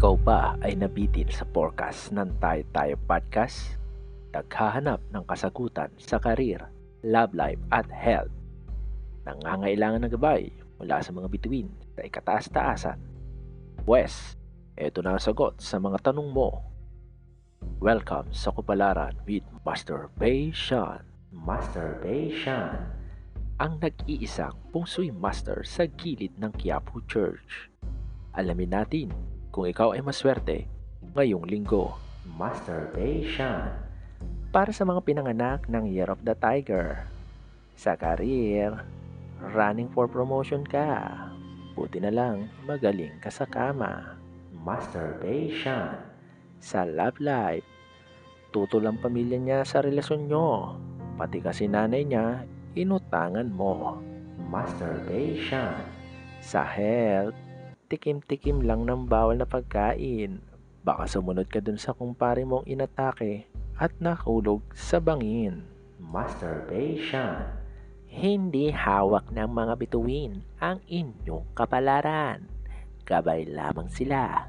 Ikaw ba ay nabitin sa forecast ng Tayo Tayo Podcast? Naghahanap ng kasagutan sa karir, love life at health. Nangangailangan ng gabay mula sa mga bituin sa ikataas-taasan. Wes, eto na ang sagot sa mga tanong mo. Welcome sa Kupalaran with Masturbation. Masturbation. Ang nag-iisang pungsoy master sa gilid ng Quiapo Church. Alamin natin kung ikaw ay maswerte ngayong linggo. Masturbation. Para sa mga pinanganak ng Year of the Tiger. Sa career, running for promotion ka. Buti na lang magaling ka sa kama. Masturbation. Sa love life, tutol ang pamilya niya sa relasyon nyo. Pati kasi nanay niya, inutangan mo. Masturbation. Sa health, tikim-tikim lang ng bawal na pagkain. Baka sumunod ka dun sa kumpare mong inatake at nakulog sa bangin. Masturbation. Hindi hawak ng mga bituin ang inyong kapalaran. Gabay lamang sila.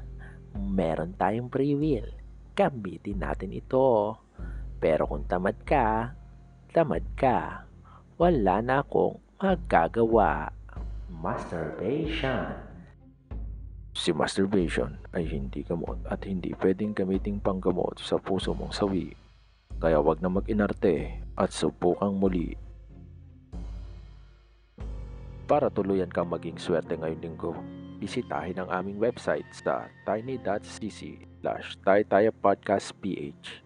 Meron tayong free will. Gamitin natin ito. Pero kung tamad ka, tamad ka. Wala na akong magagawa. Masturbation. Si masturbation ay hindi gamot at hindi pwedeng gamiting panggamot sa puso mong sawi. Kaya wag na mag-inarte at subukang muli. Para tuluyan kang maging swerte ngayong linggo, bisitahin ang aming website sa tiny.cc slash ph